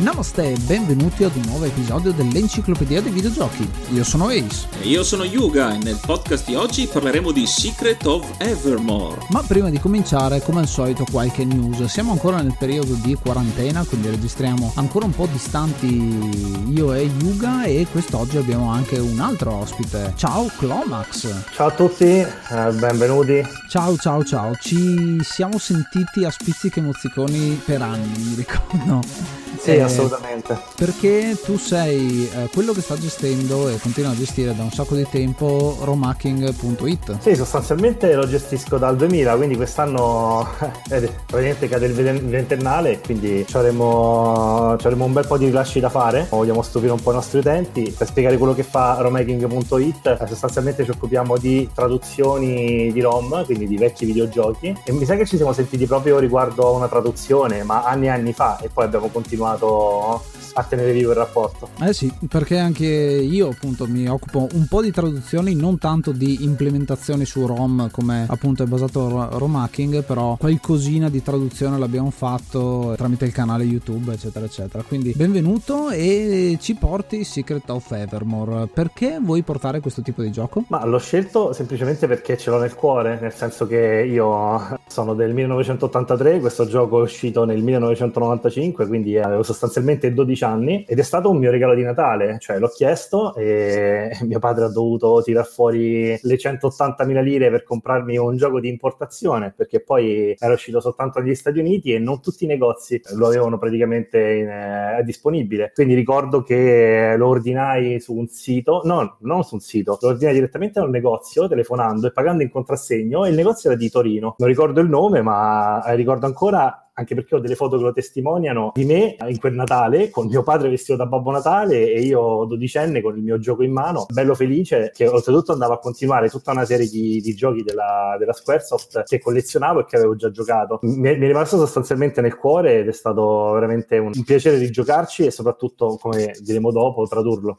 Namaste e benvenuti ad un nuovo episodio dell'Enciclopedia dei Videogiochi. Io sono Ace. E io sono Yuga e nel podcast di oggi parleremo di Secret of Evermore. Ma prima di cominciare, come al solito, qualche news. Siamo ancora nel periodo di quarantena, quindi registriamo ancora un po' distanti io e Yuga e quest'oggi abbiamo anche un altro ospite. Ciao Clomax. Ciao a tutti, eh, benvenuti. Ciao ciao ciao, ci siamo sentiti a spizziche mozziconi per anni, mi ricordo. Sì, eh, assolutamente. Perché tu sei eh, quello che sta gestendo e continua a gestire da un sacco di tempo romhacking.it. Sì, sostanzialmente lo gestisco dal 2000, quindi quest'anno eh, praticamente cade il ventennale, quindi avremo, avremo un bel po' di rilasci da fare. Vogliamo stupire un po' i nostri utenti. Per spiegare quello che fa romhacking.it, eh, sostanzialmente ci occupiamo di traduzioni di ROM, quindi di vecchi videogiochi. E mi sa che ci siamo sentiti proprio riguardo a una traduzione, ma anni e anni fa, e poi abbiamo continuato continuato a tenere vivo il rapporto. Eh sì, perché anche io appunto mi occupo un po' di traduzioni, non tanto di implementazioni su ROM come appunto è basato ROM hacking, però qualcosina di traduzione l'abbiamo fatto tramite il canale YouTube, eccetera, eccetera. Quindi benvenuto e ci porti Secret of Evermore. Perché vuoi portare questo tipo di gioco? Ma l'ho scelto semplicemente perché ce l'ho nel cuore, nel senso che io sono del 1983, questo gioco è uscito nel 1995, quindi avevo sostanzialmente 12 anni ed è stato un mio regalo di Natale, cioè l'ho chiesto e mio padre ha dovuto tirar fuori le 180.000 lire per comprarmi un gioco di importazione perché poi era uscito soltanto negli Stati Uniti e non tutti i negozi lo avevano praticamente in, eh, disponibile. Quindi ricordo che lo ordinai su un sito, no, non su un sito, lo ordinai direttamente a un negozio telefonando e pagando in contrassegno e il negozio era di Torino. Non ricordo il nome, ma ricordo ancora anche perché ho delle foto che lo testimoniano di me in quel Natale con mio padre vestito da Babbo Natale e io dodicenne con il mio gioco in mano, bello felice che oltretutto andavo a continuare tutta una serie di, di giochi della, della, Squaresoft che collezionavo e che avevo già giocato. Mi, mi, è rimasto sostanzialmente nel cuore ed è stato veramente un, un piacere di giocarci e soprattutto, come diremo dopo, tradurlo.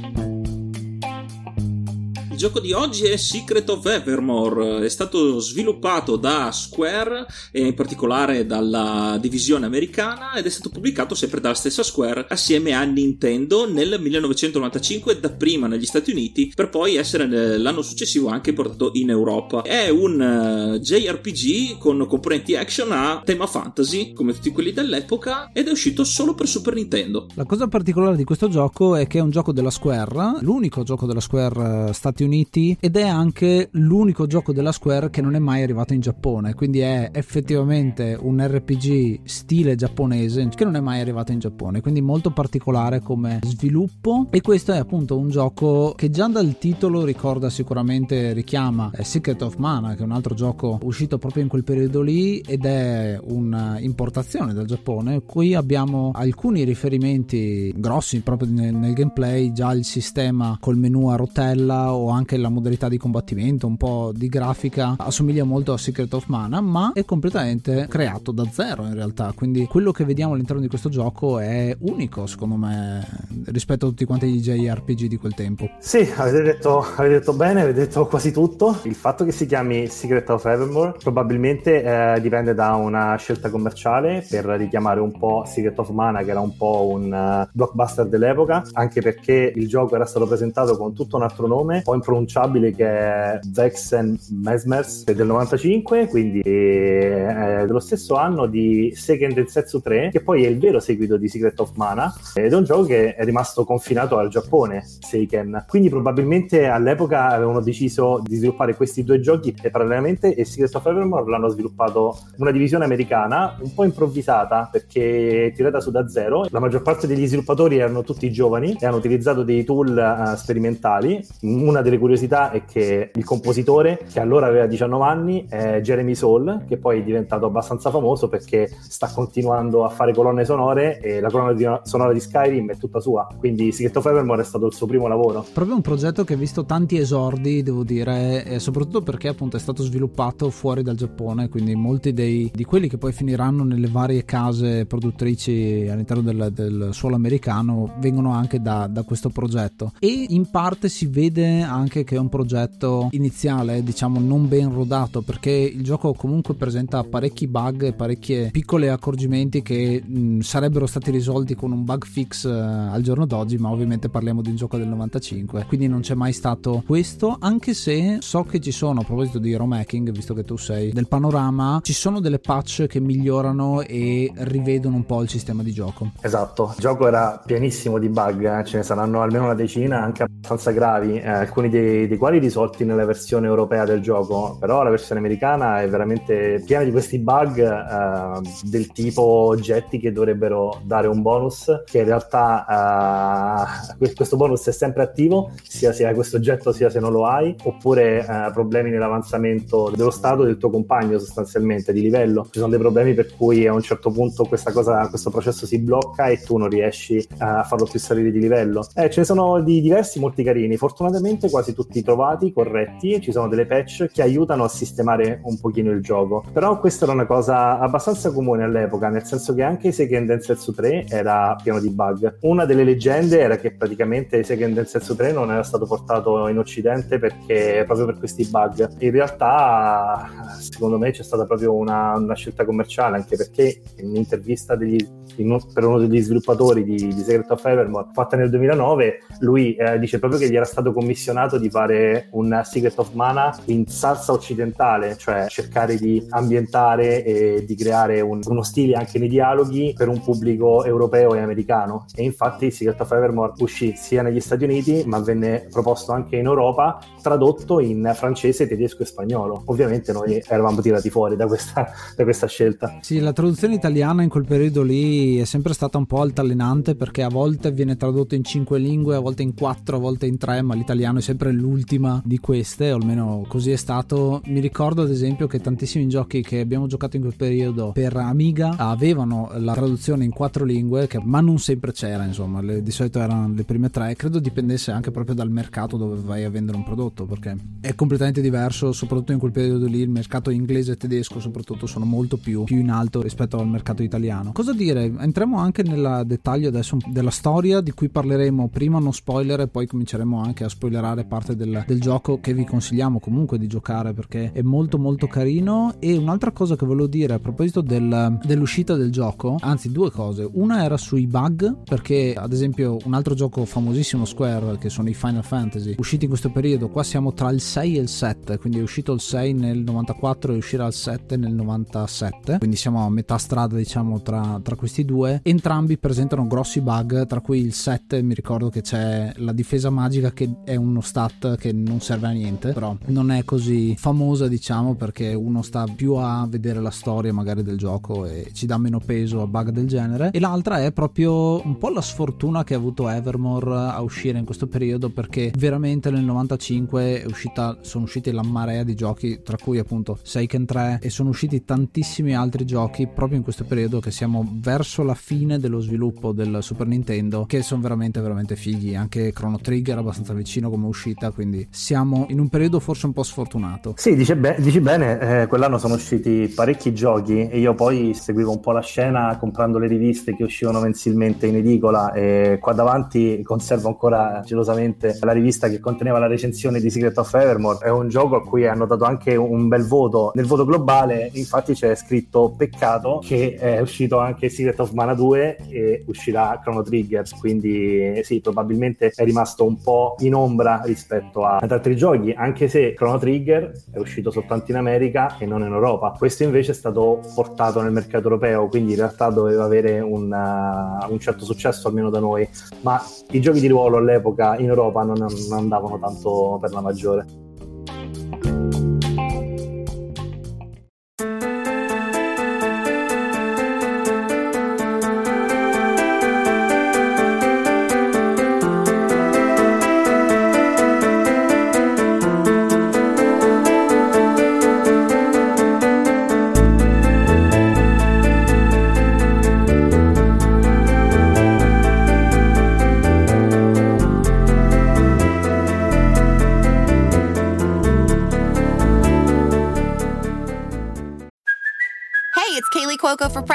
Gioco di oggi è Secret of Evermore, è stato sviluppato da Square e in particolare dalla divisione americana ed è stato pubblicato sempre dalla stessa Square assieme a Nintendo nel 1995 dapprima negli Stati Uniti per poi essere l'anno successivo anche portato in Europa. È un eh, JRPG con componenti action a tema fantasy come tutti quelli dell'epoca ed è uscito solo per Super Nintendo. La cosa particolare di questo gioco è che è un gioco della Square, l'unico gioco della Square uh, Stati Uniti ed è anche l'unico gioco della Square che non è mai arrivato in Giappone, quindi è effettivamente un RPG stile giapponese che non è mai arrivato in Giappone, quindi molto particolare come sviluppo e questo è appunto un gioco che già dal titolo ricorda sicuramente richiama eh, Secret of Mana, che è un altro gioco uscito proprio in quel periodo lì ed è un'importazione dal Giappone. Qui abbiamo alcuni riferimenti grossi proprio nel, nel gameplay, già il sistema col menu a rotella o anche la modalità di combattimento, un po' di grafica assomiglia molto a Secret of Mana, ma è completamente creato da zero in realtà. Quindi quello che vediamo all'interno di questo gioco è unico, secondo me, rispetto a tutti quanti gli JRPG di quel tempo. Sì, avete detto, avete detto bene, avete detto quasi tutto. Il fatto che si chiami Secret of Evermore probabilmente eh, dipende da una scelta commerciale per richiamare un po' Secret of Mana, che era un po' un uh, blockbuster dell'epoca, anche perché il gioco era stato presentato con tutto un altro nome, un po' impronunciabile, che è Vexen Mesmers del 95, quindi eh, dello stesso anno di Seiken Densetsu 3, che poi è il vero seguito di Secret of Mana, ed è un gioco che è rimasto confinato al Giappone, Seiken. Quindi probabilmente all'epoca avevano deciso di sviluppare questi due giochi parallelamente e Secret of Evermore l'hanno sviluppato una divisione americana, un po' improvvisata perché tirata su da zero. La maggior parte degli sviluppatori erano tutti giovani e hanno utilizzato dei tool uh, sperimentali. Una delle curiosità è che il compositore, che allora aveva 19 anni, è Jeremy Soul, che poi è diventato abbastanza famoso perché sta continuando a fare colonne sonore e la colonna di, sonora di Skyrim è tutta sua. Quindi Secret of Evermore è stato il suo primo lavoro. Proprio un progetto che ha visto tanti esordi, devo dire, e soprattutto perché appunto è stato sviluppato fuori dal Giappone, quindi molti dei, di quelli che poi finiranno nelle varie case produttrici all'interno del, del suolo americano vengono anche da, da questo progetto. E in parte si vede anche che è un progetto iniziale, diciamo non ben rodato, perché il gioco comunque presenta parecchi bug e parecchie piccoli accorgimenti che mh, sarebbero stati risolti con un bug fix uh, al giorno d'oggi, ma ovviamente parliamo di un gioco del 95, quindi non c'è mai stato questo, anche se so che ci sono, a proposito di ROM hacking, visto che tu sei del panorama, ci sono delle patch che migliorano e rivedono un po' il sistema di gioco. Esatto, il gioco era pienissimo di bug, eh? ce ne saranno almeno una decina, anche abbastanza gravi, eh, alcuni dei, dei quali risolti nella versione europea del gioco, però la versione americana è veramente piena di questi bug eh, del tipo oggetti che dovrebbero dare un bonus che in realtà eh, questo bonus è sempre attivo sia se hai questo oggetto sia se non lo hai oppure eh, problemi nell'avanzamento dello stato del tuo compagno sostanzialmente di livello. Ci sono dei problemi per cui a un certo punto cosa, questo processo si blocca e tu non riesci eh, a farlo più salire di livello. Eh, ce ne sono di diversi molti carini. Fortunatamente quasi tutti trovati corretti ci sono delle patch che aiutano a sistemare un pochino il gioco. Però questa era una cosa abbastanza comune all'epoca nel senso che anche Seiken Densetsu 3 era pieno di bug. Una delle leggende era che praticamente Seiken Densetsu 3 non era stato portato in occidente perché proprio per questi bug. In realtà secondo me c'è stata proprio una, una scelta commerciale anche perché in un'intervista degli, in, per uno degli sviluppatori di, di Secret of Evermore fatta nel 2009 lui eh, dice proprio che gli era stato commissionato di fare un Secret of Mana in salsa occidentale cioè cercare di ambientare e di creare un, uno stile anche nei dialoghi per un pubblico europeo e americano. E infatti Secret of Evermore uscì sia negli Stati Uniti ma venne proposto anche in Europa tradotto in francese, tedesco e spagnolo. Ovviamente noi eravamo tirati fuori da questa, da questa scelta. Sì la traduzione italiana in quel periodo lì è sempre stata un po' altalenante perché a volte viene tradotto in cinque lingue a volte in quattro a volte in tre ma l'italiano è sempre l'ultima di queste o almeno così è stato mi ricordo ad esempio che tantissimi giochi che abbiamo giocato in quel periodo per Amiga avevano la traduzione in quattro lingue, che, ma non sempre c'era, insomma, le, di solito erano le prime tre. Credo dipendesse anche proprio dal mercato dove vai a vendere un prodotto, perché è completamente diverso, soprattutto in quel periodo lì. Il mercato inglese e tedesco, soprattutto, sono molto più, più in alto rispetto al mercato italiano. Cosa dire? Entriamo anche nel dettaglio adesso della storia di cui parleremo prima non spoiler e poi cominceremo anche a spoilerare parte del, del gioco che vi consigliamo comunque di giocare perché è molto molto carino. E un'altra cosa che volevo dire a proposito del, dell'uscita del gioco, anzi due cose, una era sui bug perché ad esempio un altro gioco famosissimo Square che sono i Final Fantasy usciti in questo periodo, qua siamo tra il 6 e il 7, quindi è uscito il 6 nel 94 e uscirà il 7 nel 97, quindi siamo a metà strada diciamo tra, tra questi due, entrambi presentano grossi bug, tra cui il 7 mi ricordo che c'è la difesa magica che è uno stat che non serve a niente, però non è così famosa diciamo perché uno sta più a vedere la storia magari del gioco e ci dà meno peso a bug del genere. E l'altra è proprio un po' la sfortuna che ha avuto Evermore a uscire in questo periodo perché veramente nel 95 uscita, sono usciti la marea di giochi tra cui appunto Seiken 3 e sono usciti tantissimi altri giochi proprio in questo periodo che siamo verso la fine dello sviluppo del Super Nintendo che sono veramente veramente fighi. Anche Chrono Trigger abbastanza vicino come uscita quindi siamo in un periodo forse un po' sfortunato. Sì dici, be- dici bene eh, quell'anno sono usciti parecchi giochi e io poi seguivo un po' la scena comprando le riviste che uscivano mensilmente in edicola e qua davanti conservo ancora gelosamente la rivista che conteneva la recensione di Secret of Evermore. È un gioco a cui hanno dato anche un bel voto. Nel voto globale infatti c'è scritto peccato che è uscito anche Secret of Mana 2 e uscirà Chrono Trigger quindi sì probabilmente è rimasto un po' in ombra rispetto ad altri giochi anche se Chrono Trigger è uscito soltanto in America e non in Europa. Questo invece è stato portato nel mercato europeo quindi in realtà doveva avere un, uh, un certo successo almeno da noi. Ma i giochi di ruolo all'epoca in Europa non, non andavano tanto per la maggiore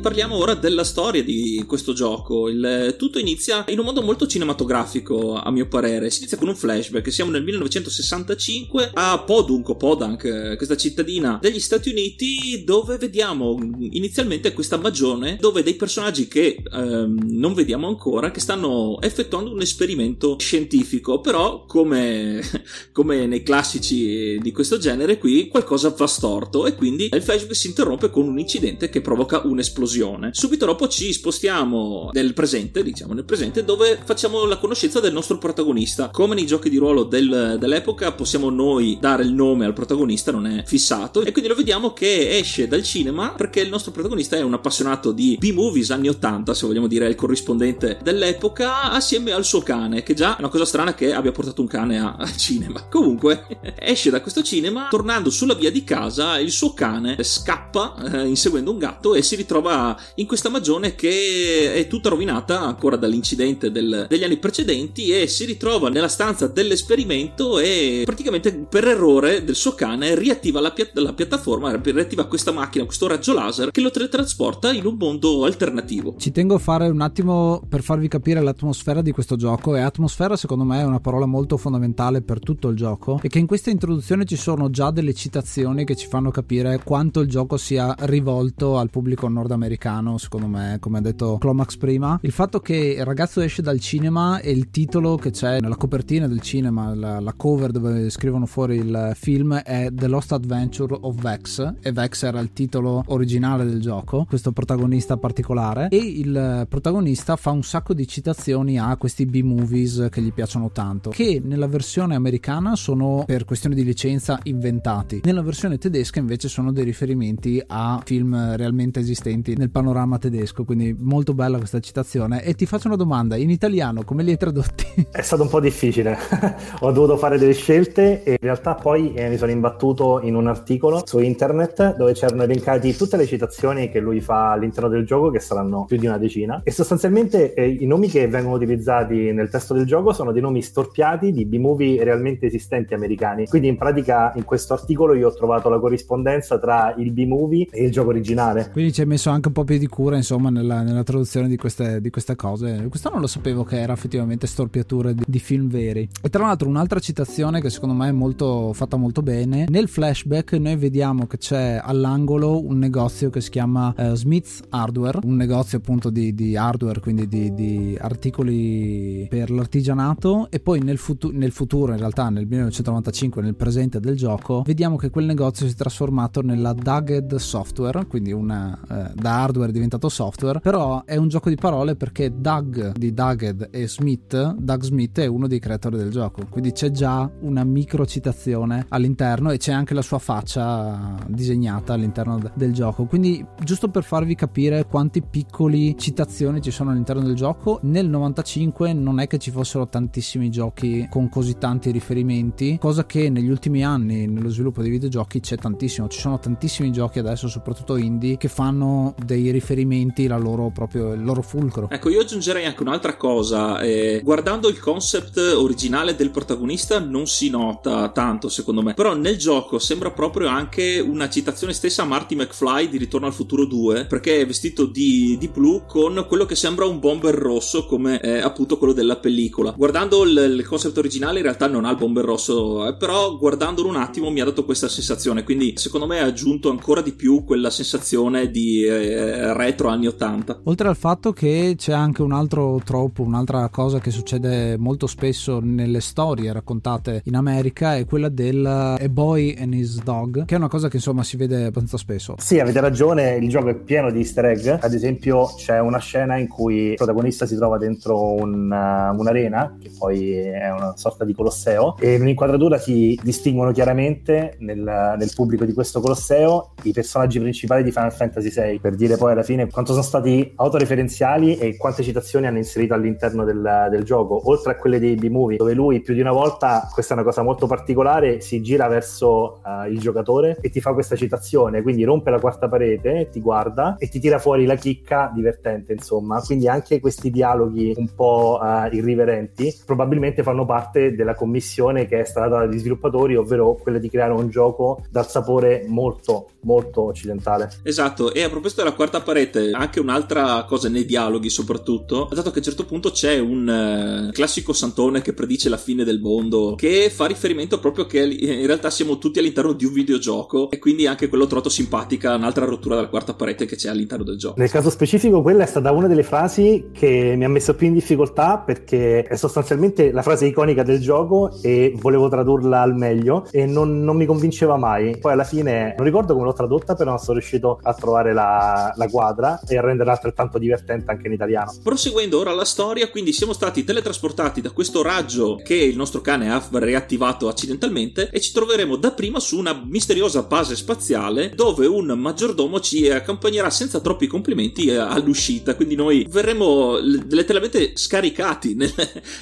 Parliamo ora della storia di questo gioco. Il, tutto inizia in un modo molto cinematografico, a mio parere. Si inizia con un flashback. Siamo nel 1965 a Podunk, Podank, questa cittadina degli Stati Uniti, dove vediamo inizialmente questa magione dove dei personaggi che ehm, non vediamo ancora, che stanno effettuando un esperimento scientifico. Però, come, come nei classici di questo genere, qui qualcosa va storto e quindi il flashback si interrompe con un incidente che provoca un'esplosione esplosione. Subito dopo ci spostiamo nel presente, diciamo nel presente, dove facciamo la conoscenza del nostro protagonista. Come nei giochi di ruolo del, dell'epoca possiamo noi dare il nome al protagonista, non è fissato, e quindi lo vediamo che esce dal cinema perché il nostro protagonista è un appassionato di B-movies anni 80, se vogliamo dire, il corrispondente dell'epoca, assieme al suo cane, che già è una cosa strana che abbia portato un cane al cinema. Comunque, esce da questo cinema, tornando sulla via di casa, il suo cane scappa eh, inseguendo un gatto e si ritrova in questa magione che è tutta rovinata ancora dall'incidente del, degli anni precedenti e si ritrova nella stanza dell'esperimento e praticamente per errore del suo cane riattiva la, pia- la piattaforma, riattiva questa macchina, questo raggio laser che lo teletrasporta in un mondo alternativo. Ci tengo a fare un attimo per farvi capire l'atmosfera di questo gioco e atmosfera secondo me è una parola molto fondamentale per tutto il gioco e che in questa introduzione ci sono già delle citazioni che ci fanno capire quanto il gioco sia rivolto al pubblico nordamericano americano, secondo me, come ha detto Clomax prima. Il fatto che il ragazzo esce dal cinema e il titolo che c'è nella copertina del cinema, la, la cover dove scrivono fuori il film è The Lost Adventure of Vex e Vex era il titolo originale del gioco, questo protagonista particolare e il protagonista fa un sacco di citazioni a questi B-movies che gli piacciono tanto, che nella versione americana sono per questioni di licenza inventati, nella versione tedesca invece sono dei riferimenti a film realmente esistenti nel panorama tedesco, quindi molto bella questa citazione e ti faccio una domanda, in italiano come li hai tradotti? È stato un po' difficile, ho dovuto fare delle scelte e in realtà poi eh, mi sono imbattuto in un articolo su internet dove c'erano elencati tutte le citazioni che lui fa all'interno del gioco, che saranno più di una decina, e sostanzialmente eh, i nomi che vengono utilizzati nel testo del gioco sono dei nomi storpiati di B-movie realmente esistenti americani. Quindi in pratica in questo articolo io ho trovato la corrispondenza tra il B-movie e il gioco originale. Quindi ci hai messo anche un po' più di cura insomma nella, nella traduzione di queste, di queste, cose. Questo non lo sapevo che era effettivamente storpiature di, di, film veri. E tra l'altro un'altra citazione che secondo me è molto, fatta molto bene, nel flashback noi vediamo che c'è all'angolo un negozio che si chiama uh, Smith's Hardware, un negozio appunto di, di hardware, quindi di, di, articoli per l'artigianato e poi nel, futu- nel futuro in realtà nel 1995 nel presente del gioco vediamo che quel negozio si è trasformato nella Dugged Software, quindi una, uh, da hardware è diventato software, però è un gioco di parole perché Doug di Dugged e Smith, Doug Smith è uno dei creatori del gioco, quindi c'è già una micro citazione all'interno e c'è anche la sua faccia disegnata all'interno del gioco. Quindi giusto per farvi capire quanti piccoli citazioni ci sono all'interno del gioco, nel 95 non è che ci fossero tantissimi giochi con così tanti riferimenti, cosa che negli ultimi anni nello sviluppo dei videogiochi c'è tantissimo, ci sono tantissimi giochi adesso soprattutto indie che fanno dei riferimenti la loro proprio il loro fulcro. Ecco, io aggiungerei anche un'altra cosa, eh, guardando il concept originale del protagonista non si nota tanto secondo me, però nel gioco sembra proprio anche una citazione stessa a Marty McFly di Ritorno al futuro 2, perché è vestito di, di blu con quello che sembra un bomber rosso come eh, appunto quello della pellicola. Guardando il, il, concept originale in realtà non ha il bomber rosso, eh, però guardandolo un attimo mi ha dato questa sensazione, quindi secondo me ha aggiunto ancora di più quella sensazione di eh, retro anni 80. Oltre al fatto che c'è anche un altro troppo, un'altra cosa che succede molto spesso nelle storie raccontate in America è quella del A Boy and His Dog, che è una cosa che insomma si vede abbastanza spesso. Sì, avete ragione, il gioco è pieno di easter egg. Ad esempio, c'è una scena in cui il protagonista si trova dentro un, uh, un'arena, che poi è una sorta di colosseo, e in un'inquadratura si distinguono chiaramente nel, nel pubblico di questo colosseo i personaggi principali di Final Fantasy VI, per dire poi alla fine quanto sono stati autoreferenziali e quante citazioni hanno inserito all'interno del, del gioco, oltre a quelle dei B-movie, dove lui più di una volta, questa è una cosa molto particolare, si gira verso uh, il giocatore e ti fa questa citazione, quindi rompe la quarta parete, ti guarda e ti tira fuori la chicca divertente, insomma. Quindi anche questi dialoghi un po' uh, irriverenti probabilmente fanno parte della commissione che è stata data dagli sviluppatori, ovvero quella di creare un gioco dal sapore molto, molto occidentale. Esatto, e a proposito della quarta parete, anche un'altra cosa nei dialoghi soprattutto, dato che a un certo punto c'è un uh, classico santone che predice la fine del mondo, che fa riferimento proprio che in realtà siamo tutti all'interno di un videogioco e quindi anche quello trovato simpatica, un'altra rottura della quarta parete che c'è all'interno del gioco. Nel caso specifico quella è stata una delle frasi che mi ha messo più in difficoltà perché è sostanzialmente la frase iconica del gioco e volevo tradurla al meglio e non, non mi convinceva mai. Poi alla fine non ricordo come l'ho tradotta, però sono riuscito a trovare la, la quadra e a renderla altrettanto divertente anche in italiano. Proseguendo ora la storia, quindi siamo stati teletrasportati da questo raggio che il nostro cane ha reattivato accidentalmente e ci troveremo dapprima su una misteriosa base spaziale dove un maggiordomo ci accompagnerà senza troppi complimenti all'uscita, quindi noi verremo letteralmente scaricati nel,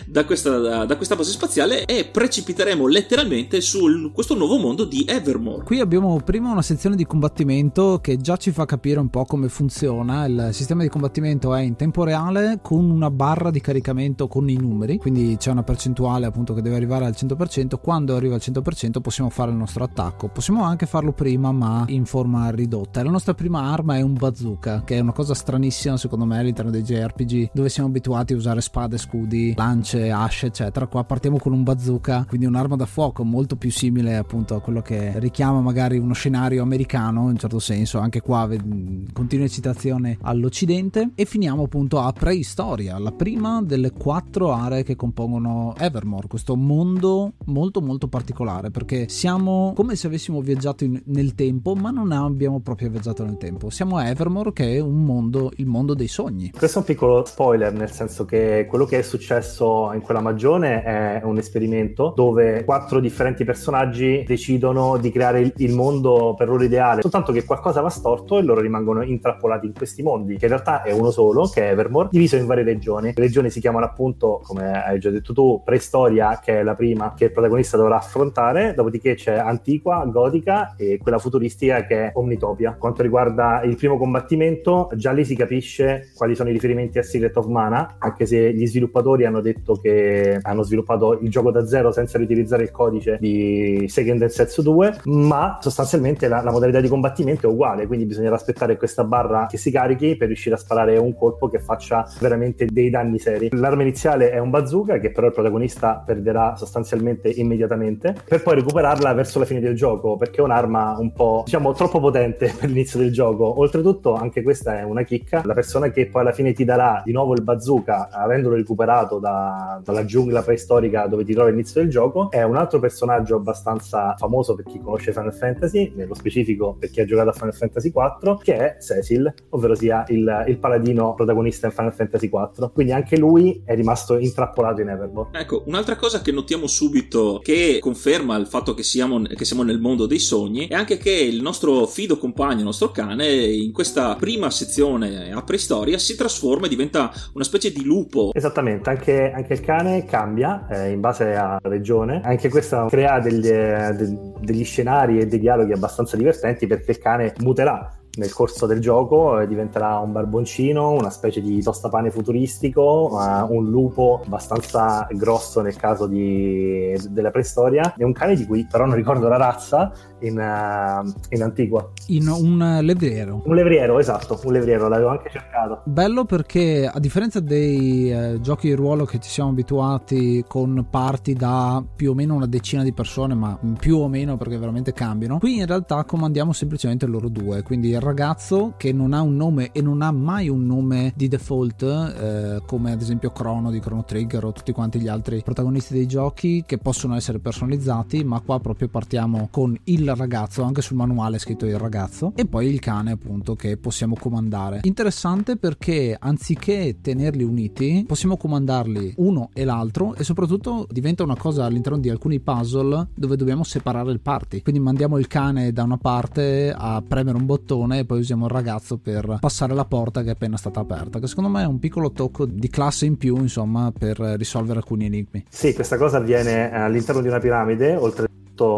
da, questa, da, da, questa, base spaziale e precipiteremo letteralmente su questo nuovo mondo di Evermore. Qui abbiamo prima una sezione di combattimento che già ci fa capire un po' come funziona. Il sistema di combattimento è in tempo reale con una barra di caricamento con i numeri, quindi c'è una percentuale appunto che deve arrivare al 100%. Quando arriva al 100% possiamo fare il nostro attacco. Possiamo anche farlo prima, ma in forma ridotta. La nostra prima arma è un bazooka, che è una cosa stranissima secondo me all'interno dei JRPG, dove siamo abituati a usare spade, scudi, lance, asce, eccetera. Qua partiamo con un bazooka, quindi un'arma da fuoco molto più simile appunto a quello che richiama magari uno scenario americano in un certo senso. Anche qua continue citazioni all'Occidente e finiamo appunto a Preistoria, la prima delle quattro aree che compongono Evermore, questo mondo molto molto particolare perché siamo come se avessimo viaggiato in, nel tempo ma non abbiamo proprio viaggiato nel tempo. Siamo a Evermore che è un mondo, il mondo dei sogni. Questo è un piccolo spoiler nel senso che quello che è successo in quella magione è un esperimento dove quattro differenti personaggi decidono di creare il mondo per loro ideale, soltanto che qualcosa va storto e loro rimangono intrappolati in questi mondi, che in realtà è uno solo, che è Evermore, diviso in varie regioni. Le regioni si chiamano appunto, come hai già detto tu, Preistoria, che è la prima che il protagonista dovrà affrontare, dopodiché c'è Antiqua, Gotica e quella futuristica che è Omnitopia. Quanto riguarda il primo combattimento, già lì si capisce quali sono i riferimenti a Secret of Mana, anche se gli sviluppatori hanno detto che hanno sviluppato il gioco da zero senza riutilizzare il codice di Second and Setsu 2, ma sostanzialmente la, la modalità di combattimento è uguale, quindi bisognerà aspettare questa barra che si carichi per riuscire a sparare un colpo che faccia veramente dei danni seri. L'arma iniziale è un bazooka che però il protagonista perderà sostanzialmente immediatamente per poi recuperarla verso la fine del gioco perché è un'arma un po' diciamo troppo potente per l'inizio del gioco. Oltretutto anche questa è una chicca, la persona che poi alla fine ti darà di nuovo il bazooka avendolo recuperato da, dalla giungla preistorica dove ti trovi all'inizio del gioco è un altro personaggio abbastanza famoso per chi conosce Final Fantasy, nello specifico per chi ha giocato a Final Fantasy 4, che è Cecil, ovvero sia il, il paladino protagonista in Final Fantasy 4. Quindi anche lui è rimasto intrappolato in Evermore. Ecco, un'altra cosa che notiamo subito che conferma il fatto che siamo, che siamo nel mondo dei sogni è anche che il nostro fido compagno, il nostro cane, in questa prima sezione a preistoria si trasforma e diventa una specie di lupo. Esattamente, anche, anche il cane cambia eh, in base alla regione. Anche questo crea degli, eh, de- degli scenari e dei dialoghi abbastanza divertenti perché il cane muterà nel corso del gioco eh, diventerà un barboncino, una specie di tostapane futuristico, un lupo abbastanza grosso nel caso di, della preistoria e un cane di cui però non ricordo la razza in, uh, in Antigua. In un levriero. Un levriero, esatto, un levriero, l'avevo anche cercato. Bello perché a differenza dei eh, giochi di ruolo che ci siamo abituati con parti da più o meno una decina di persone, ma più o meno perché veramente cambiano, qui in realtà comandiamo semplicemente loro due, quindi il ragazzo che non ha un nome e non ha mai un nome di default, eh, come ad esempio Chrono di Chrono Trigger o tutti quanti gli altri protagonisti dei giochi che possono essere personalizzati, ma qua proprio partiamo con il ragazzo, anche sul manuale è scritto il ragazzo, e poi il cane appunto che possiamo comandare. Interessante perché anziché tenerli uniti, possiamo comandarli uno e l'altro e soprattutto diventa una cosa all'interno di alcuni puzzle dove dobbiamo separare il party. Quindi mandiamo il cane da una parte a premere un bottone e poi usiamo il ragazzo per passare la porta che è appena stata aperta, che secondo me è un piccolo tocco di classe in più, insomma, per risolvere alcuni enigmi. Sì, questa cosa avviene all'interno di una piramide, oltre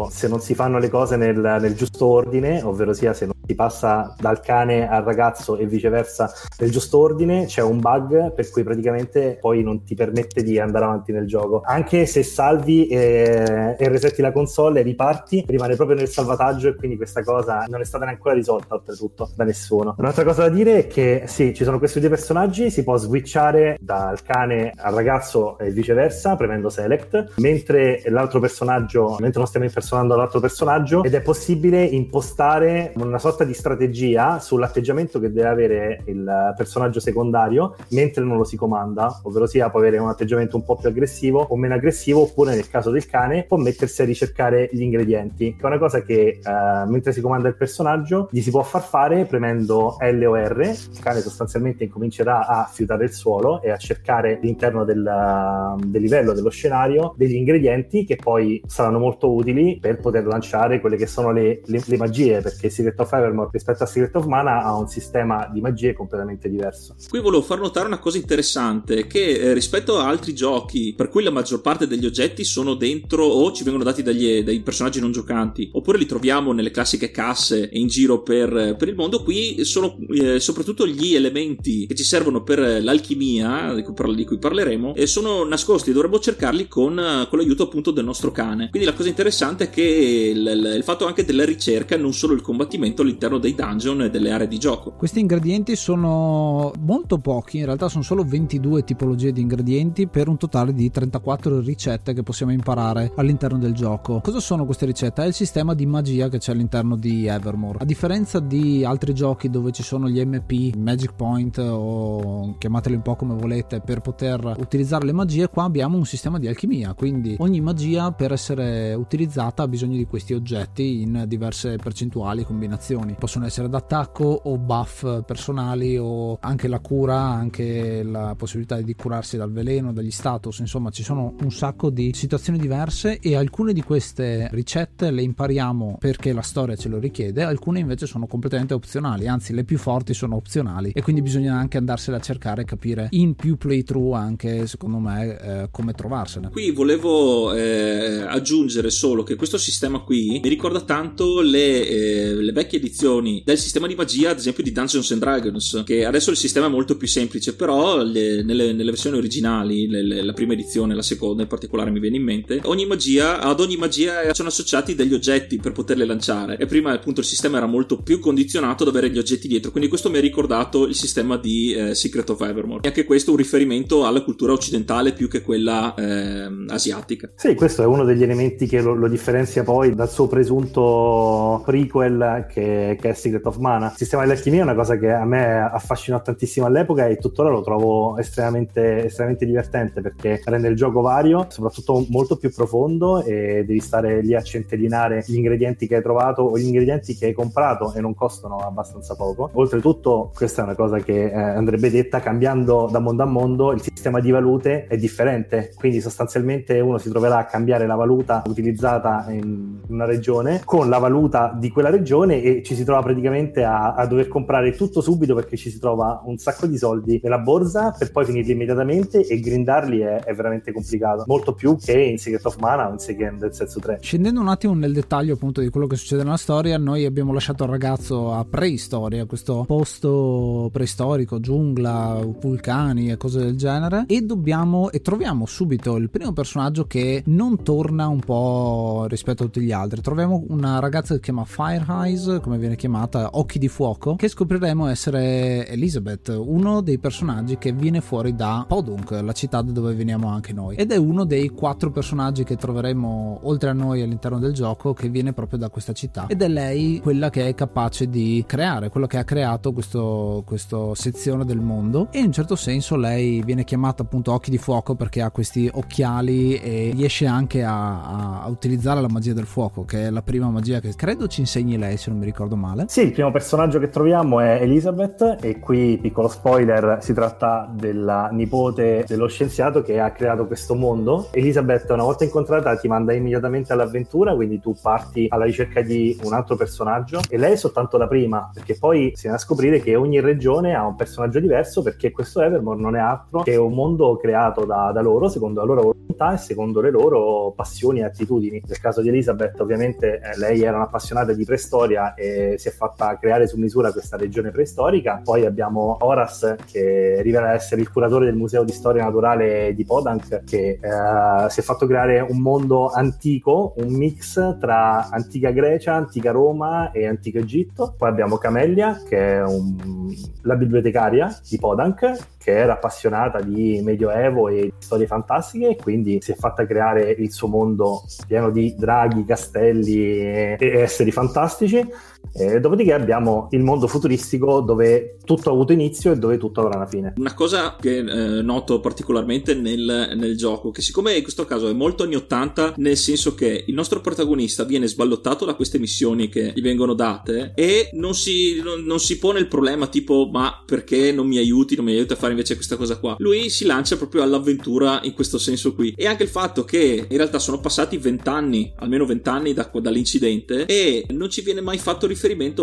se non si fanno le cose nel, nel, giusto ordine, ovvero sia se non si passa dal cane al ragazzo e viceversa nel giusto ordine, c'è un bug per cui praticamente poi non ti permette di andare avanti nel gioco. Anche se salvi e, e resetti la console e riparti, rimane proprio nel salvataggio e quindi questa cosa non è stata ancora risolta oltretutto da nessuno. Un'altra cosa da dire è che sì, ci sono questi due personaggi, si può switchare dal cane al ragazzo e viceversa premendo select, mentre l'altro personaggio, mentre non stiamo impersonando l'altro personaggio ed è possibile impostare una sorta di strategia sull'atteggiamento che deve avere il personaggio secondario mentre non lo si comanda, ovvero sia può avere un atteggiamento un po' più aggressivo o meno aggressivo oppure nel caso del cane può mettersi a ricercare gli ingredienti, che è una cosa che uh, mentre si comanda il personaggio gli si può far fare premendo L o R, il cane sostanzialmente incomincerà a fiutare il suolo e a cercare all'interno del, del livello dello scenario degli ingredienti che poi saranno molto utili per poter lanciare quelle che sono le, le, le, magie, perché Secret of Evermore rispetto a Secret of Mana ha un sistema di magie completamente diverso. Qui volevo far notare una cosa interessante, che eh, rispetto a altri giochi per cui la maggior parte degli oggetti sono dentro o ci vengono dati dagli, dai personaggi non giocanti, oppure li troviamo nelle classiche casse e in giro per, per il mondo, qui sono eh, soprattutto gli elementi che ci servono per l'alchimia, di cui, di cui parleremo, e sono nascosti, dovremmo cercarli con, con l'aiuto appunto del nostro cane. Quindi la cosa interessante interessante che il, il, fatto anche della ricerca, non solo il combattimento all'interno dei dungeon e delle aree di gioco. Questi ingredienti sono molto pochi, in realtà sono solo 22 tipologie di ingredienti per un totale di 34 ricette che possiamo imparare all'interno del gioco. Cosa sono queste ricette? È il sistema di magia che c'è all'interno di Evermore. A differenza di altri giochi dove ci sono gli MP, Magic Point o chiamateli un po' come volete per poter utilizzare le magie, qua abbiamo un sistema di alchimia, quindi ogni magia per essere utilizzata ha bisogno di questi oggetti in diverse percentuali e combinazioni. Possono essere d'attacco o buff personali o anche la cura, anche la possibilità di curarsi dal veleno, dagli status, insomma ci sono un sacco di situazioni diverse e alcune di queste ricette le impariamo perché la storia ce lo richiede, alcune invece sono completamente opzionali, anzi le più forti sono opzionali e quindi bisogna anche andarsele a cercare e capire in più playthrough anche secondo me eh, come trovarsene. Qui volevo eh, aggiungere solo che questo sistema qui mi ricorda tanto le, eh, le vecchie edizioni del sistema di magia, ad esempio di Dungeons and Dragons, che adesso il sistema è molto più semplice, però le, nelle, nelle, versioni originali, le, la prima edizione, la seconda in particolare mi viene in mente, ogni magia, ad ogni magia sono associati degli oggetti per poterle lanciare e prima appunto il sistema era molto più condizionato ad avere gli oggetti dietro, quindi questo mi ha ricordato il sistema di eh, Secret of Evermore. E anche questo è un riferimento alla cultura occidentale più che quella eh, asiatica. Sì, questo è uno degli elementi che lo, lo differenzia poi dal suo presunto prequel che, che, è Secret of Mana. Il sistema dell'alchimia è una cosa che a me affascinò tantissimo all'epoca e tuttora lo trovo estremamente, estremamente divertente perché rende il gioco vario, soprattutto molto più profondo e devi stare lì a centellinare gli ingredienti che hai trovato o gli ingredienti che hai comprato e non costano abbastanza poco. Oltretutto, questa è una cosa che eh, andrebbe detta, cambiando da mondo a mondo il sistema di valute è differente, quindi sostanzialmente uno si troverà a cambiare la valuta utilizzata in una regione con la valuta di quella regione e ci si trova praticamente a, a dover comprare tutto subito perché ci si trova un sacco di soldi nella borsa per poi finirli immediatamente e grindarli è, è veramente complicato, molto più che in Secret of Mana o in Second del Senso 3. Scendendo un attimo nel dettaglio appunto di quello che succede nella storia, noi abbiamo lasciato il ragazzo a preistoria, questo posto preistorico, giungla, vulcani e cose del genere e dobbiamo e troviamo subito il primo personaggio che non torna un po' rispetto a tutti gli altri. Troviamo una ragazza che si chiama Fire Eyes, come viene chiamata, Occhi di Fuoco, che scopriremo essere Elizabeth, uno dei personaggi che viene fuori da Podunk, la città da dove veniamo anche noi. Ed è uno dei quattro personaggi che troveremo oltre a noi all'interno del gioco che viene proprio da questa città. Ed è lei quella che è capace di creare, quello che ha creato questo, questa sezione del mondo. E in un certo senso lei viene chiamata appunto Occhi di Fuoco perché ha questi occhiali e riesce anche a, a utilizzare la magia del fuoco, che è la prima magia che credo ci insegni lei, se non mi ricordo male. Sì, il primo personaggio che troviamo è Elizabeth e qui, piccolo spoiler, si tratta della nipote dello scienziato che ha creato questo mondo. Elizabeth, una volta incontrata, ti manda immediatamente all'avventura, quindi tu parti alla ricerca di un altro personaggio e lei è soltanto la prima, perché poi si viene a scoprire che ogni regione ha un personaggio diverso perché questo Evermore non è altro che un mondo creato da, da loro, secondo la loro volontà e secondo le loro passioni e attitudini. Nel caso di Elizabeth, ovviamente, eh, lei era un'appassionata di preistoria e si è fatta creare su misura questa regione preistorica. Poi abbiamo Horace, che rivela essere il curatore del Museo di Storia Naturale di Podank, che eh, si è fatto creare un mondo antico, un mix tra antica Grecia, antica Roma e antico Egitto. Poi abbiamo Camellia, che è un... la bibliotecaria di Podank, che era appassionata di medioevo e storie fantastiche e quindi si è fatta creare il suo mondo pieno di draghi, castelli e esseri fantastici eh, dopodiché abbiamo il mondo futuristico dove tutto ha avuto inizio e dove tutto avrà una fine. Una cosa che eh, noto particolarmente nel, nel, gioco, che siccome in questo caso è molto anni 80, nel senso che il nostro protagonista viene sballottato da queste missioni che gli vengono date e non si, non, non si pone il problema tipo ma perché non mi aiuti, non mi aiuti a fare invece questa cosa qua. Lui si lancia proprio all'avventura in questo senso qui. E anche il fatto che in realtà sono passati vent'anni, almeno vent'anni da, dall'incidente e non ci viene mai fatto riferimento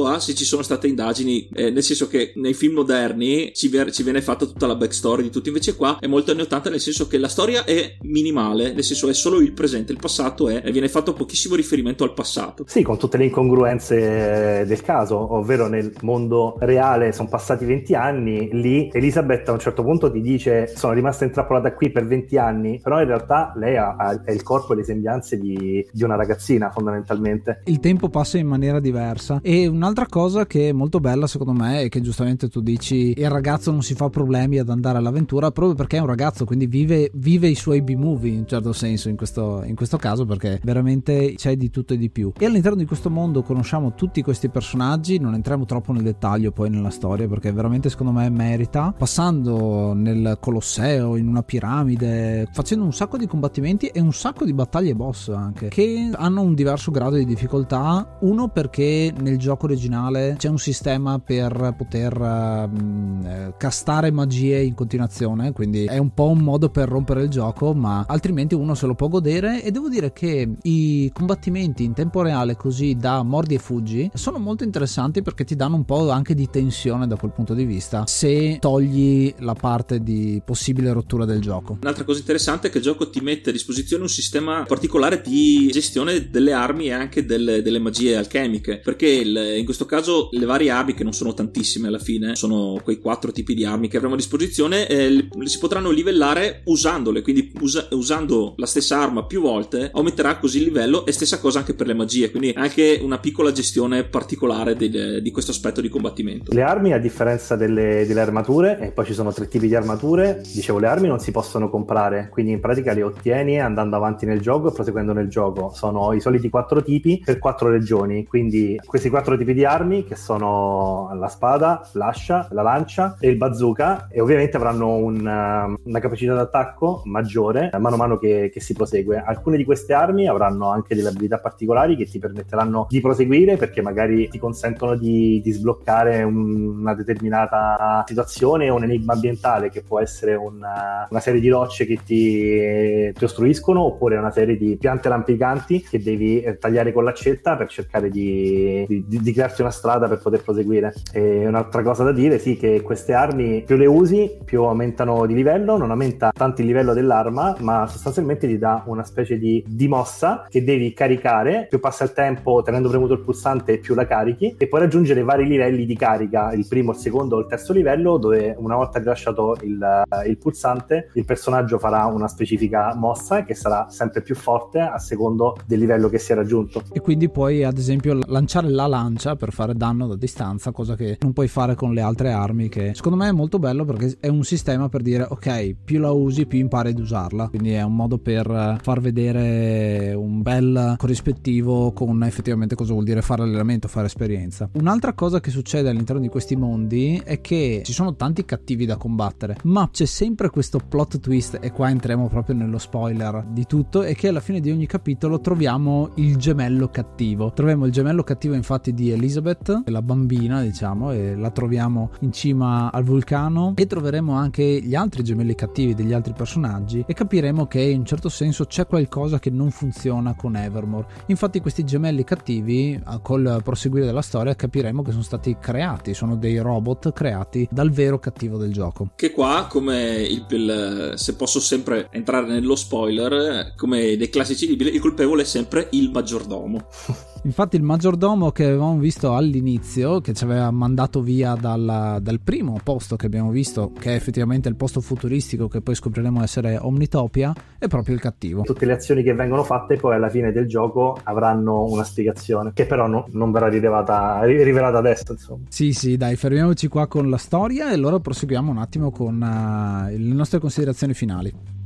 a se ci sono state indagini, eh, nel senso che nei film moderni ci, ver- ci, viene fatta tutta la backstory di tutti, invece qua è molto anni 80 nel senso che la storia è minimale, nel senso è solo il presente, il passato è, e viene fatto pochissimo riferimento al passato. Sì, con tutte le incongruenze del caso, ovvero nel mondo reale sono passati 20 anni, lì Elisabeth a un certo punto ti dice sono rimasta intrappolata qui per 20 anni, però in realtà lei ha, ha il corpo e le sembianze di, di una ragazzina fondamentalmente. Il tempo passa in maniera diversa E un'altra cosa che è molto bella secondo me è che giustamente tu dici il ragazzo non si fa problemi ad andare all'avventura proprio perché è un ragazzo, quindi vive, vive i suoi B-movie in un certo senso in questo, in questo caso perché veramente c'è di tutto e di più. E all'interno di questo mondo conosciamo tutti questi personaggi, non entriamo troppo nel dettaglio poi nella storia perché veramente secondo me merita. Passando nel Colosseo, in una piramide, facendo un sacco di combattimenti e un sacco di battaglie boss anche che hanno un diverso grado di difficoltà. Uno perché nel gioco originale c'è un sistema per poter uh, castare magie in continuazione, quindi è un po' un modo per rompere il gioco, ma altrimenti uno se lo può godere e devo dire che i combattimenti in tempo reale così da mordi e fuggi sono molto interessanti perché ti danno un po' anche di tensione da quel punto di vista se togli la parte di possibile rottura del gioco. Un'altra cosa interessante è che il gioco ti mette a disposizione un sistema particolare di gestione delle armi e anche delle, delle magie alchemiche perché il, in questo caso le varie armi che non sono tantissime alla fine sono quei quattro tipi di armi che avremo a disposizione eh, le, si potranno livellare usandole quindi usa, usando la stessa arma più volte aumenterà così il livello e stessa cosa anche per le magie quindi anche una piccola gestione particolare di, di questo aspetto di combattimento. Le armi a differenza delle, delle armature e poi ci sono tre tipi di armature dicevo le armi non si possono comprare quindi in pratica le ottieni andando avanti nel gioco e proseguendo nel gioco. Sono i soliti quattro tipi per quattro regioni quindi questi quattro tipi di armi che sono la spada l'ascia la lancia e il bazooka. E ovviamente avranno un, una capacità d'attacco maggiore mano a mano che, che si prosegue. Alcune di queste armi avranno anche delle abilità particolari che ti permetteranno di proseguire perché magari ti consentono di, di sbloccare un, una determinata situazione o un enigma ambientale che può essere una, una serie di rocce che ti, ti, ostruiscono oppure una serie di piante rampicanti che devi eh, tagliare con l'accetta per cercare di, di, di crearti una strada per poter proseguire. E un'altra cosa da dire, sì, che queste armi più le usi, più aumentano di livello, non aumenta tanto il livello dell'arma, ma sostanzialmente ti dà una specie di, di mossa che devi caricare, più passa il tempo tenendo premuto il pulsante più la carichi e puoi raggiungere vari livelli di carica, il primo, il secondo o il terzo livello, dove una volta rilasciato il, il pulsante il personaggio farà una specifica mossa che sarà sempre più forte a secondo del livello che si è raggiunto. E quindi puoi ad esempio lanciare la lancia per fare danno da distanza, cosa che non puoi fare con le altre armi, che secondo me è molto bello perché è un sistema per dire ok, più la usi più impari ad usarla, quindi è un modo per far vedere un bel corrispettivo con effettivamente cosa vuol dire fare allenamento, fare esperienza. Un'altra cosa che succede all'interno di questi mondi è che ci sono tanti cattivi da combattere, ma c'è sempre questo plot twist e qua entriamo proprio nello spoiler di tutto è che alla fine di ogni capitolo troviamo il gemello cattivo. Troviamo il gemello cattivo infatti di Elizabeth, la bambina diciamo, e la troviamo in cima al vulcano e troveremo anche gli altri gemelli cattivi degli altri personaggi e capiremo che in un certo senso c'è qualcosa che non funziona con Evermore. Infatti questi gemelli cattivi col proseguire della storia capiremo che sono stati creati, sono dei robot creati dal vero cattivo del gioco. Che qua come il, il se posso sempre entrare nello spoiler, come dei classici libri, il colpevole è sempre il maggiordomo. Infatti il maggiordomo che avevamo visto all'inizio, che ci aveva mandato via dalla, dal primo posto che abbiamo visto, che è effettivamente il posto futuristico che poi scopriremo essere Omnitopia, è proprio il cattivo. Tutte le azioni che vengono fatte poi alla fine del gioco avranno una spiegazione, che però no, non verrà rilevata, rivelata adesso. Insomma. Sì, sì, dai, fermiamoci qua con la storia e allora proseguiamo un attimo con uh, le nostre considerazioni finali.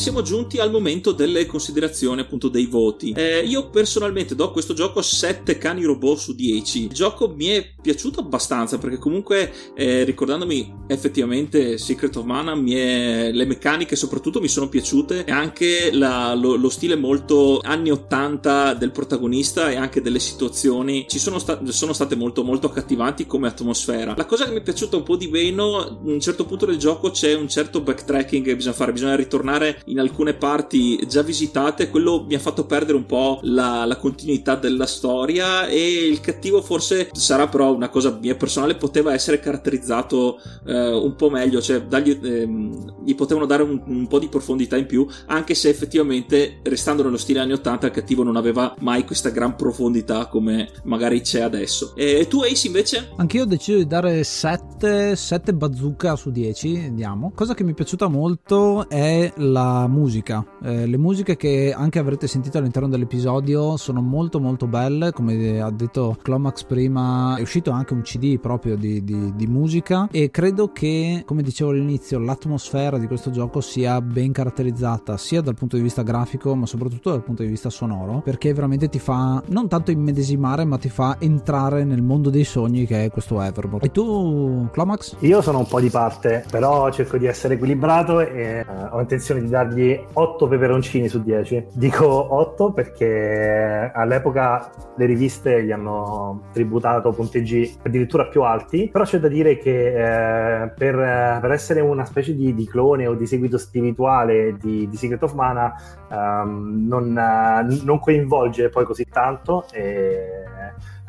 Siamo giunti al momento delle considerazioni, appunto, dei voti. Eh, io personalmente do a questo gioco 7 cani robot su 10. Il gioco mi è piaciuto abbastanza perché comunque, eh, ricordandomi effettivamente Secret of Mana, è... le meccaniche soprattutto mi sono piaciute e anche la, lo, lo, stile molto anni 80 del protagonista e anche delle situazioni ci sono, sta... sono state molto, molto accattivanti come atmosfera. La cosa che mi è piaciuta un po' di meno, a un certo punto del gioco c'è un certo backtracking che bisogna fare, bisogna ritornare tornare in alcune parti già visitate, quello mi ha fatto perdere un po' la, la continuità della storia e il cattivo forse sarà però una cosa mia personale, poteva essere caratterizzato eh, un po' meglio, cioè dargli, ehm, gli potevano dare un, un, po' di profondità in più, anche se effettivamente restando nello stile anni 80 il cattivo non aveva mai questa gran profondità come magari c'è adesso. E tu Ace invece? Anch'io ho deciso di dare 7, 7 bazooka su 10, andiamo. Cosa che mi è piaciuta molto è la musica. Eh, le musiche che anche avrete sentito all'interno dell'episodio sono molto molto belle, come ha detto Clomax prima, è uscito anche un CD proprio di, di, di musica e credo che, come dicevo all'inizio, l'atmosfera di questo gioco sia ben caratterizzata sia dal punto di vista grafico ma soprattutto dal punto di vista sonoro, perché veramente ti fa non tanto immedesimare ma ti fa entrare nel mondo dei sogni che è questo Evermore. E tu, Clomax? Io sono un po' di parte, però cerco di essere equilibrato e uh, ho intenzione di dargli 8 peperoncini su 10. Dico 8 perché all'epoca le riviste gli hanno tributato punteggi addirittura più alti, però c'è da dire che eh, per, per, essere una specie di, di, clone o di seguito spirituale di, di Secret of Mana um, non, uh, non, coinvolge poi così tanto e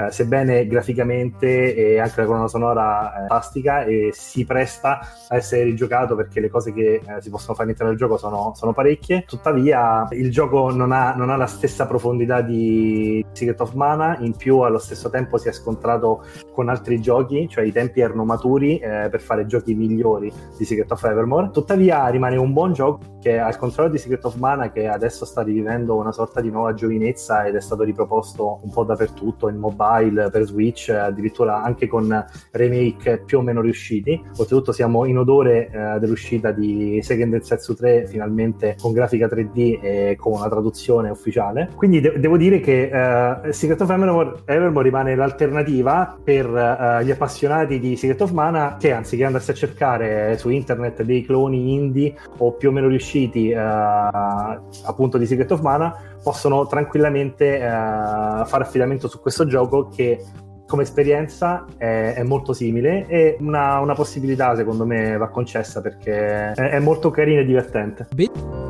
eh, sebbene graficamente e anche la colonna sonora è fantastica e si presta a essere rigiocato perché le cose che eh, si possono fare all'interno del gioco sono, sono parecchie. Tuttavia, il gioco non ha, non ha, la stessa profondità di Secret of Mana, in più allo stesso tempo si è scontrato con altri giochi, cioè i tempi erano maturi eh, per fare giochi migliori di Secret of Evermore. Tuttavia, rimane un buon gioco che, al contrario di Secret of Mana, che adesso sta rivivendo una sorta di nuova giovinezza ed è stato riproposto un po' dappertutto in mobile mobile, per Switch, addirittura anche con remake più o meno riusciti. Oltretutto siamo in odore eh, dell'uscita di Seiken Densetsu 3 finalmente con grafica 3D e con una traduzione ufficiale. Quindi de- devo dire che eh, Secret of Evermore, Evermore rimane l'alternativa per eh, gli appassionati di Secret of Mana che anziché andarsi a cercare su internet dei cloni indie o più o meno riusciti eh, appunto di Secret of Mana possono tranquillamente eh, fare affidamento su questo gioco che come esperienza è, è molto simile e una, una, possibilità secondo me va concessa perché è, è molto carino e divertente. Be-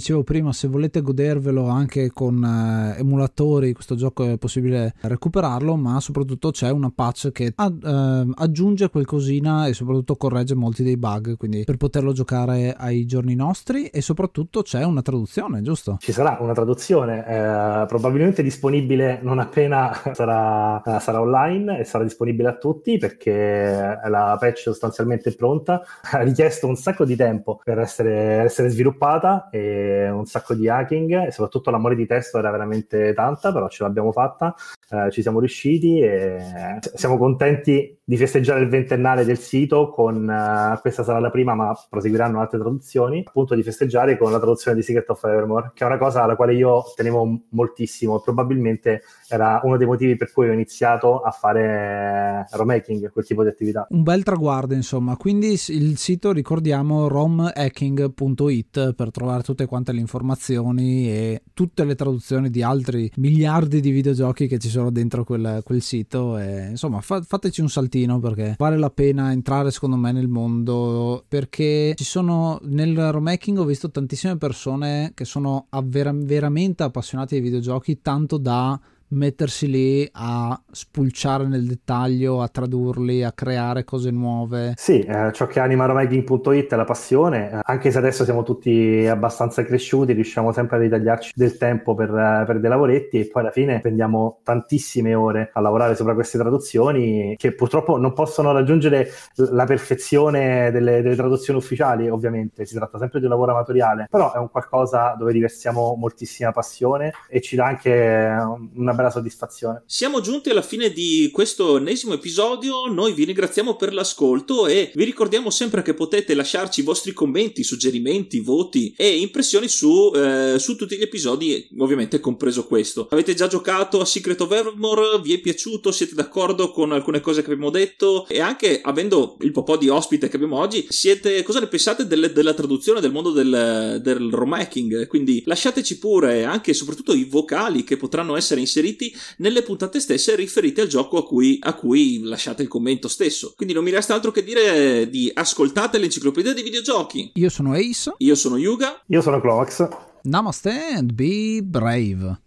dicevo prima, se volete godervelo anche con eh, emulatori, questo gioco è possibile recuperarlo, ma soprattutto c'è una patch che ad, eh, aggiunge qualcosina e soprattutto corregge molti dei bug, quindi per poterlo giocare ai giorni nostri e soprattutto c'è una traduzione, giusto? Ci sarà una traduzione, eh, probabilmente disponibile non appena sarà, eh, sarà, online e sarà disponibile a tutti perché la patch sostanzialmente è pronta, ha richiesto un sacco di tempo per essere, essere sviluppata e un sacco di hacking e soprattutto l'amore di testo era veramente tanta, però ce l'abbiamo fatta, eh, ci siamo riusciti e siamo contenti di festeggiare il ventennale del sito con uh, questa sarà la prima, ma proseguiranno altre traduzioni, appunto di festeggiare con la traduzione di Secret of Evermore, che è una cosa alla quale io tenevo moltissimo e probabilmente era uno dei motivi per cui ho iniziato a fare romhacking, quel tipo di attività. Un bel traguardo, insomma. Quindi il sito ricordiamo romhacking.it per trovare tutte quante le informazioni e tutte le traduzioni di altri miliardi di videogiochi che ci sono dentro quel, quel sito. E, insomma, fa, fateci un saltino perché vale la pena entrare secondo me nel mondo perché ci sono nel remaking ho visto tantissime persone che sono vera- veramente appassionati ai videogiochi tanto da mettersi lì a spulciare nel dettaglio, a tradurli, a creare cose nuove. Sì, eh, ciò che anima romaking.it è la passione, eh, anche se adesso siamo tutti abbastanza cresciuti, riusciamo sempre a ritagliarci del tempo per, eh, per dei lavoretti e poi alla fine spendiamo tantissime ore a lavorare sopra queste traduzioni che purtroppo non possono raggiungere la perfezione delle, delle traduzioni ufficiali, ovviamente, si tratta sempre di un lavoro amatoriale, però è un qualcosa dove diversiamo moltissima passione e ci dà anche una bella soddisfazione. Siamo giunti alla fine di questo ennesimo episodio, noi vi ringraziamo per l'ascolto e vi ricordiamo sempre che potete lasciarci i vostri commenti, suggerimenti, voti e impressioni su, eh, su tutti gli episodi, ovviamente compreso questo. Avete già giocato a Secret of Evermore? Vi è piaciuto? Siete d'accordo con alcune cose che abbiamo detto? E anche avendo il po' di ospite che abbiamo oggi, siete, cosa ne pensate delle, della traduzione del mondo del, del romaking? Quindi lasciateci pure anche e soprattutto i vocali che potranno essere inseriti nelle puntate stesse riferite al gioco a cui, a cui lasciate il commento stesso. Quindi non mi resta altro che dire di ascoltate l'enciclopedia dei videogiochi. Io sono Ace. Io sono Yuga. Io sono Clovax. Namaste and be brave.